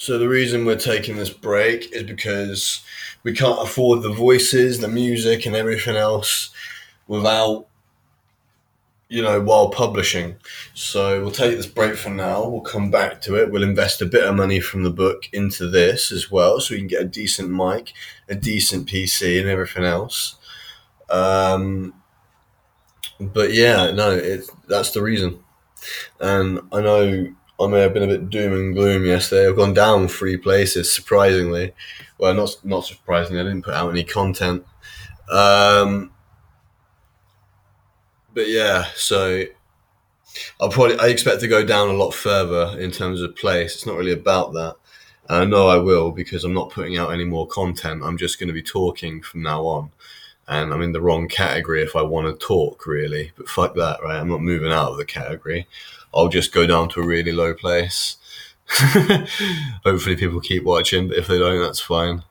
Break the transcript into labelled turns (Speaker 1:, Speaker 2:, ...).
Speaker 1: So the reason we're taking this break is because we can't afford the voices, the music, and everything else without, you know, while publishing. So we'll take this break for now. We'll come back to it. We'll invest a bit of money from the book into this as well, so we can get a decent mic, a decent PC, and everything else. Um, but yeah, no, it that's the reason. And I know I may have been a bit doom and gloom yesterday. I've gone down three places, surprisingly. Well, not not surprisingly, I didn't put out any content. Um, but yeah, so I'll probably I expect to go down a lot further in terms of place. It's not really about that. I know I will because I'm not putting out any more content. I'm just going to be talking from now on. And I'm in the wrong category if I want to talk, really. But fuck that, right? I'm not moving out of the category. I'll just go down to a really low place. Hopefully, people keep watching, but if they don't, that's fine.